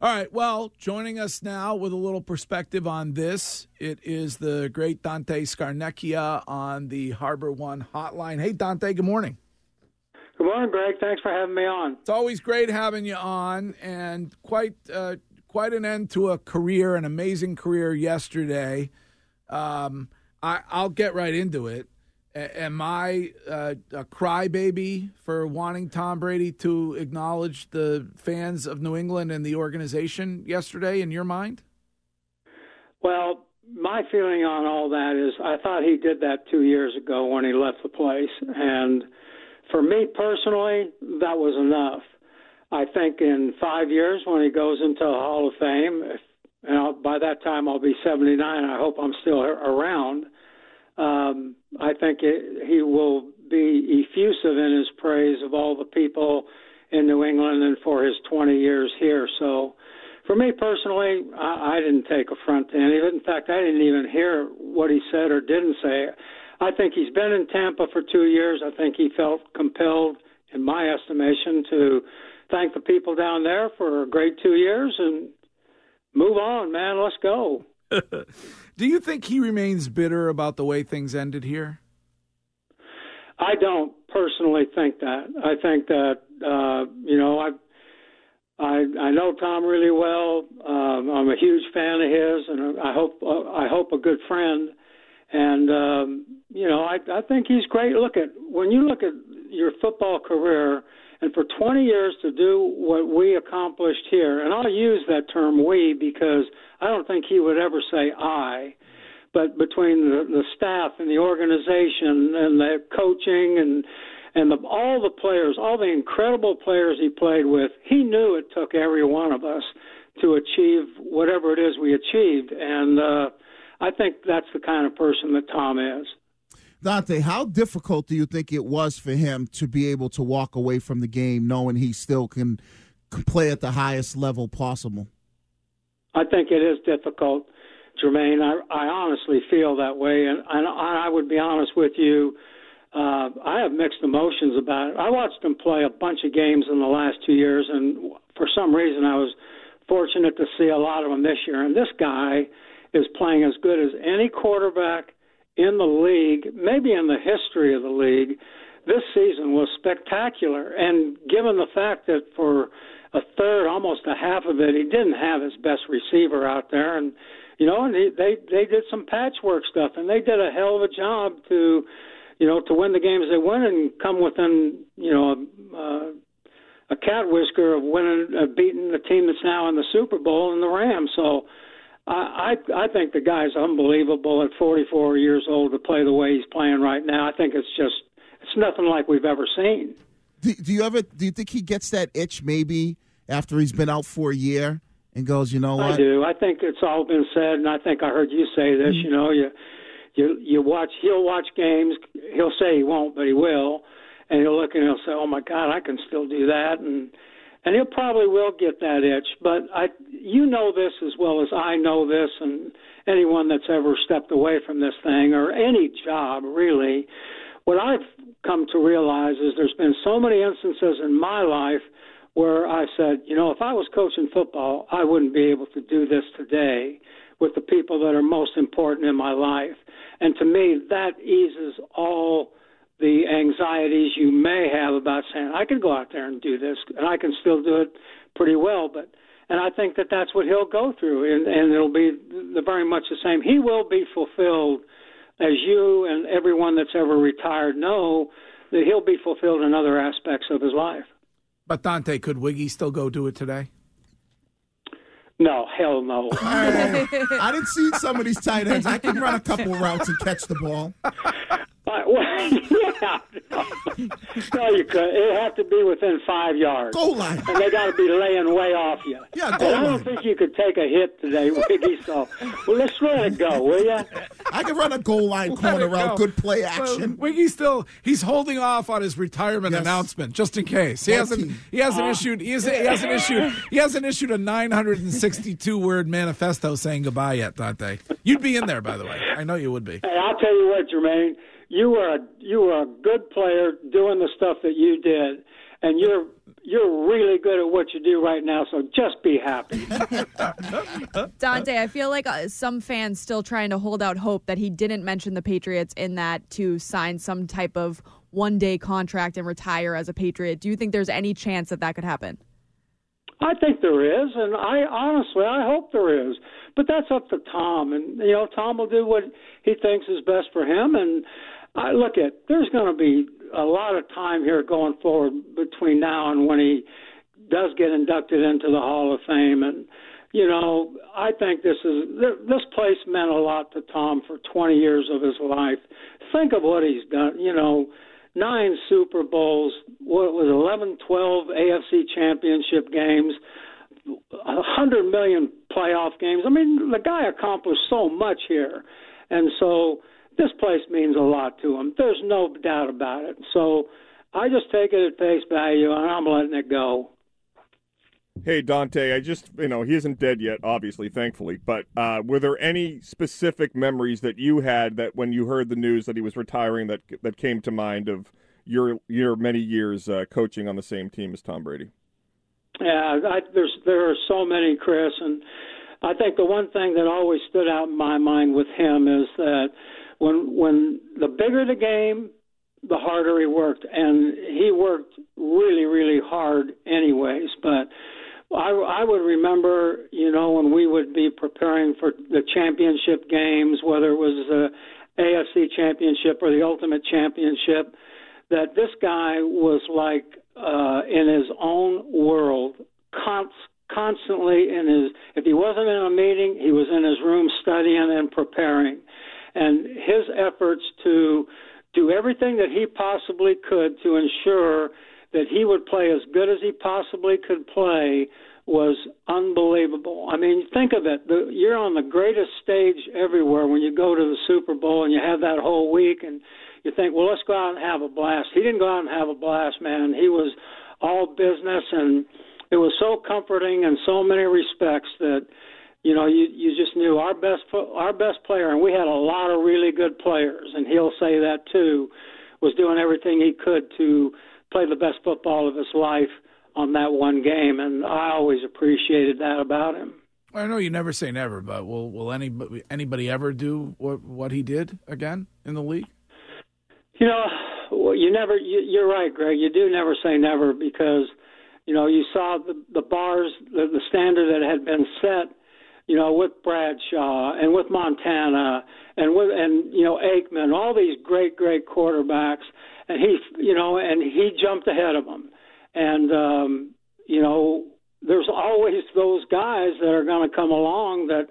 All right. Well, joining us now with a little perspective on this, it is the great Dante Scarnecchia on the Harbor One hotline. Hey, Dante, good morning. Good morning, Greg. Thanks for having me on. It's always great having you on, and quite uh, quite an end to a career, an amazing career yesterday. Um, I, I'll get right into it am I uh, a crybaby for wanting Tom Brady to acknowledge the fans of New England and the organization yesterday in your mind? Well, my feeling on all that is I thought he did that two years ago when he left the place. And for me personally, that was enough. I think in five years when he goes into the Hall of Fame, if, and I'll, by that time I'll be 79, I hope I'm still around – um, I think it, he will be effusive in his praise of all the people in New England and for his 20 years here. So, for me personally, I, I didn't take affront to any of it. In fact, I didn't even hear what he said or didn't say. I think he's been in Tampa for two years. I think he felt compelled, in my estimation, to thank the people down there for a great two years and move on, man. Let's go. Do you think he remains bitter about the way things ended here? I don't personally think that. I think that uh, you know I I I know Tom really well. Um, I'm a huge fan of his, and I hope uh, I hope a good friend. And um, you know I I think he's great. Look at when you look at your football career and for 20 years to do what we accomplished here, and I'll use that term we because I don't think he would ever say I, but between the, the staff and the organization and the coaching and and the, all the players, all the incredible players he played with, he knew it took every one of us to achieve whatever it is we achieved, and uh, I think that's the kind of person that Tom is. Dante, how difficult do you think it was for him to be able to walk away from the game knowing he still can play at the highest level possible? I think it is difficult, Jermaine. I, I honestly feel that way, and, and I would be honest with you. Uh, I have mixed emotions about it. I watched him play a bunch of games in the last two years, and for some reason, I was fortunate to see a lot of them this year. And this guy is playing as good as any quarterback in the league, maybe in the history of the league, this season was spectacular. And given the fact that for a third, almost a half of it, he didn't have his best receiver out there, and you know, and he, they they did some patchwork stuff, and they did a hell of a job to, you know, to win the games they win and come within, you know, uh, a cat whisker of winning, uh, beating the team that's now in the Super Bowl and the Rams. So I, I I think the guy's unbelievable at 44 years old to play the way he's playing right now. I think it's just it's nothing like we've ever seen. Do, do you ever do you think he gets that itch maybe after he's been out for a year and goes, you know what? I do. I think it's all been said, and I think I heard you say this. Mm-hmm. You know, you you you watch. He'll watch games. He'll say he won't, but he will, and he'll look and he'll say, "Oh my God, I can still do that," and and he'll probably will get that itch. But I, you know this as well as I know this, and anyone that's ever stepped away from this thing or any job really. What I've come to realize is there's been so many instances in my life where I said, you know, if I was coaching football, I wouldn't be able to do this today with the people that are most important in my life. And to me, that eases all the anxieties you may have about saying I can go out there and do this and I can still do it pretty well but and I think that that's what he'll go through and and it'll be the, very much the same he will be fulfilled as you and everyone that's ever retired know that he'll be fulfilled in other aspects of his life but Dante could Wiggy still go do it today no, hell no. I didn't see some of these tight ends. I can run a couple routes and catch the ball. Uh, well, yeah. No, you could. It have to be within five yards. Goal line. And they got to be laying way off you. Yeah, goal and line. I don't think you could take a hit today, Wiggy. So, well, let's let it go, will you? I can run a goal line corner route. Good play action. Well, Wiggy still he's holding off on his retirement yes. announcement just in case. He hasn't. He hasn't uh, issued. He hasn't, he hasn't issued. He hasn't issued a 962 word manifesto saying goodbye yet, Dante. You'd be in there, by the way. I know you would be. Hey, I'll tell you what, Jermaine you were a, you were a good player doing the stuff that you did, and you're you're really good at what you do right now, so just be happy. Dante, I feel like uh, some fans still trying to hold out hope that he didn't mention the Patriots in that to sign some type of one day contract and retire as a Patriot. Do you think there's any chance that that could happen? I think there is, and I honestly I hope there is. But that's up to Tom, and you know Tom will do what he thinks is best for him. And I look at there's going to be a lot of time here going forward between now and when he does get inducted into the Hall of Fame. And you know, I think this is this place meant a lot to Tom for 20 years of his life. Think of what he's done. You know, nine Super Bowls, what was 11, 12 AFC Championship games. Hundred million playoff games. I mean, the guy accomplished so much here, and so this place means a lot to him. There's no doubt about it. So I just take it at face value, and I'm letting it go. Hey Dante, I just you know he isn't dead yet, obviously, thankfully. But uh, were there any specific memories that you had that when you heard the news that he was retiring that that came to mind of your your many years uh, coaching on the same team as Tom Brady? Yeah, I, there's there are so many, Chris, and I think the one thing that always stood out in my mind with him is that when when the bigger the game, the harder he worked, and he worked really really hard anyways. But I, I would remember, you know, when we would be preparing for the championship games, whether it was the AFC championship or the ultimate championship, that this guy was like uh, in his own world, const- constantly in his. If he wasn't in a meeting, he was in his room studying and preparing and his efforts to do everything that he possibly could to ensure that he would play as good as he possibly could play was unbelievable. I mean, think of it. The, you're on the greatest stage everywhere when you go to the Super Bowl and you have that whole week and you think, well, let's go out and have a blast. He didn't go out and have a blast, man. He was all business and it was so comforting in so many respects that you know, you you just knew our best our best player, and we had a lot of really good players, and he'll say that too, was doing everything he could to play the best football of his life on that one game, and I always appreciated that about him. I know you never say never, but will will anybody anybody ever do what what he did again in the league? You know, you never. You, you're right, Greg. You do never say never because you know you saw the the bars, the, the standard that had been set you know, with Bradshaw and with Montana and with and you know Aikman, all these great great quarterbacks, and he you know and he jumped ahead of them, and um, you know there's always those guys that are going to come along that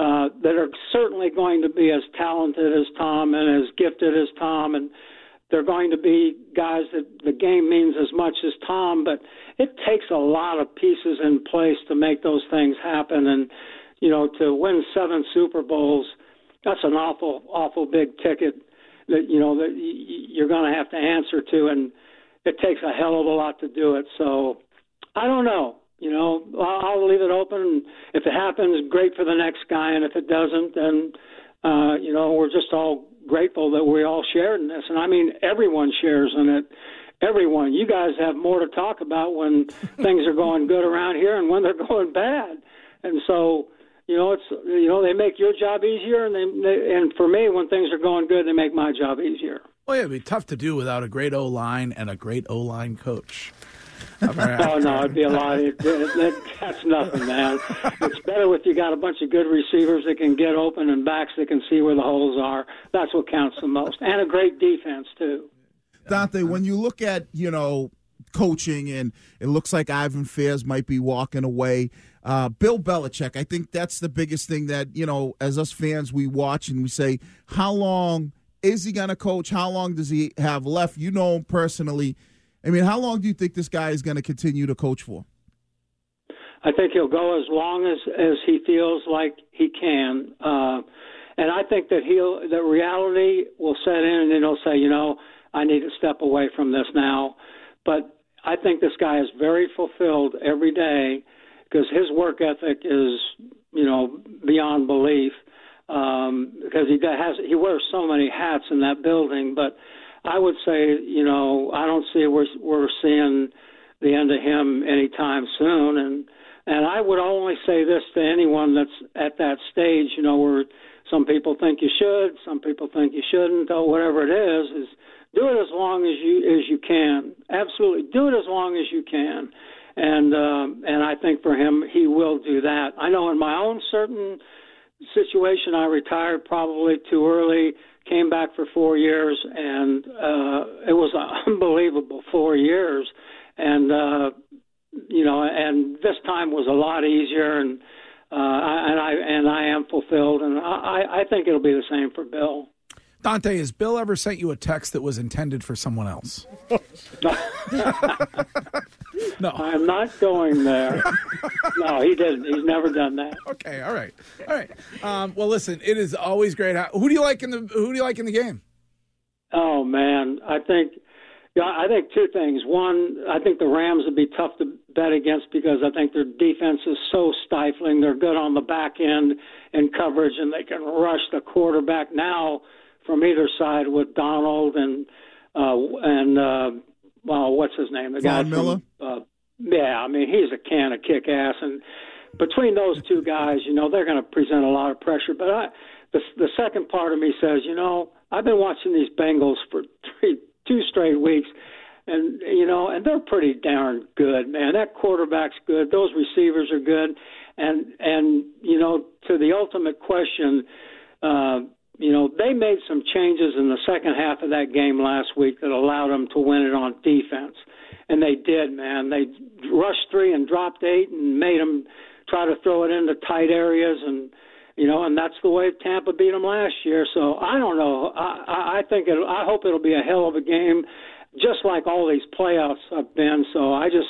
uh, that are certainly going to be as talented as Tom and as gifted as Tom. And they're going to be guys that the game means as much as Tom, but it takes a lot of pieces in place to make those things happen. And you know, to win seven Super Bowls, that's an awful, awful big ticket that you know that you're going to have to answer to, and it takes a hell of a lot to do it. So I don't know. You know, I'll leave it open. If it happens, great for the next guy, and if it doesn't, then uh, you know we're just all grateful that we all shared in this. And I mean, everyone shares in it. Everyone. You guys have more to talk about when things are going good around here and when they're going bad. And so you know, it's you know they make your job easier, and they, they and for me, when things are going good, they make my job easier. Well, yeah, it'd be tough to do without a great O line and a great O line coach. oh no, it'd be a lot. It, it, that's nothing, man. It's better if you got a bunch of good receivers that can get open and backs that can see where the holes are. That's what counts the most, and a great defense too. Dante, when you look at you know coaching and it looks like Ivan Fears might be walking away. Uh, Bill Belichick, I think that's the biggest thing that, you know, as us fans, we watch and we say, how long is he going to coach? How long does he have left? You know him personally. I mean, how long do you think this guy is going to continue to coach for? I think he'll go as long as as he feels like he can, uh, and I think that he'll the reality will set in, and then he'll say, you know, I need to step away from this now. But I think this guy is very fulfilled every day because his work ethic is, you know, beyond belief. Um, because he has he wears so many hats in that building. But I would say, you know, I don't see we're we're seeing the end of him anytime soon. And and I would only say this to anyone that's at that stage, you know, where some people think you should, some people think you shouldn't, or whatever it is, is do it as long as you as you can. Absolutely, do it as long as you can. And um, and I think for him, he will do that. I know in my own certain situation, I retired probably too early. Came back for four years, and uh, it was an unbelievable four years. And uh, you know, and this time was a lot easier, and uh, and I and I am fulfilled, and I, I think it'll be the same for Bill. Dante, has Bill ever sent you a text that was intended for someone else? no, I'm not going there. no, he didn't. He's never done that. Okay, all right, all right. Um, well, listen, it is always great. Who do you like in the Who do you like in the game? Oh man, I think yeah, I think two things. One, I think the Rams would be tough to bet against because I think their defense is so stifling. They're good on the back end in coverage, and they can rush the quarterback now from either side with Donald and uh, and uh, well, what's his name? The Von guy Miller. From, uh, yeah, I mean he's a can of kick ass, and between those two guys, you know, they're going to present a lot of pressure. But I, the the second part of me says, you know, I've been watching these Bengals for two straight weeks. And you know, and they're pretty darn good, man. That quarterback's good. Those receivers are good, and and you know, to the ultimate question, uh, you know, they made some changes in the second half of that game last week that allowed them to win it on defense, and they did, man. They rushed three and dropped eight, and made them try to throw it into tight areas and you know, and that's the way Tampa beat them last year. So I don't know. I, I think it. I hope it'll be a hell of a game, just like all these playoffs have been. So I just,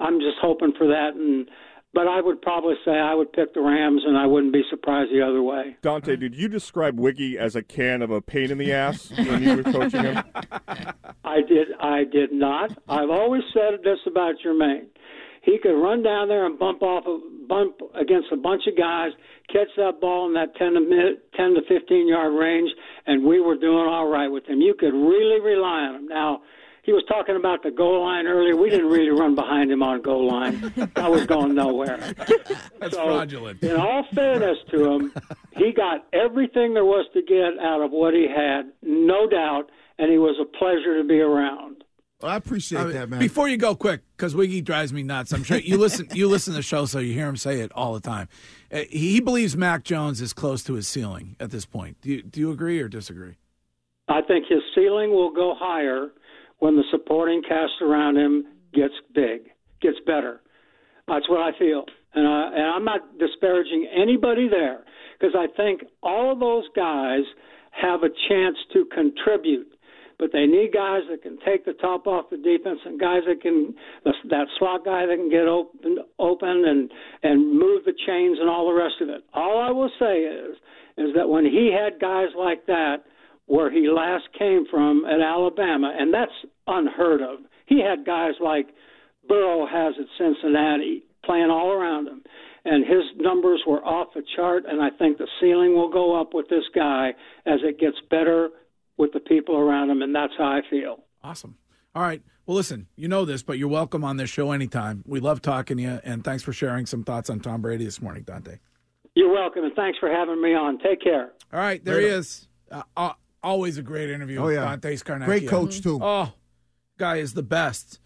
I'm just hoping for that. And but I would probably say I would pick the Rams, and I wouldn't be surprised the other way. Dante, did you describe Wiggy as a can of a pain in the ass when you were coaching him? I did. I did not. I've always said this about Jermaine. He could run down there and bump off a bump against a bunch of guys, catch that ball in that 10 to 10 to 15 yard range, and we were doing all right with him. You could really rely on him. Now, he was talking about the goal line earlier. We didn't really run behind him on goal line. I was going nowhere. That's so, fraudulent. In all fairness to him, he got everything there was to get out of what he had, no doubt, and he was a pleasure to be around. Well, I appreciate I mean, that, man. Before you go, quick, because Wiggy drives me nuts. I'm sure you listen. you listen to the show, so you hear him say it all the time. Uh, he believes Mac Jones is close to his ceiling at this point. Do you, do you agree or disagree? I think his ceiling will go higher when the supporting cast around him gets big, gets better. That's what I feel, and, I, and I'm not disparaging anybody there because I think all of those guys have a chance to contribute but they need guys that can take the top off the defense and guys that can that slot guy that can get open open and and move the chains and all the rest of it. All I will say is is that when he had guys like that where he last came from at Alabama, and that's unheard of. He had guys like Burrow has at Cincinnati playing all around him and his numbers were off the chart and I think the ceiling will go up with this guy as it gets better with the people around him, and that's how I feel. Awesome. All right. Well, listen, you know this, but you're welcome on this show anytime. We love talking to you, and thanks for sharing some thoughts on Tom Brady this morning, Dante. You're welcome, and thanks for having me on. Take care. All right, there Later. he is. Uh, uh, always a great interview. Oh yeah, Dante Scarnecchia. Great coach too. Oh, guy is the best.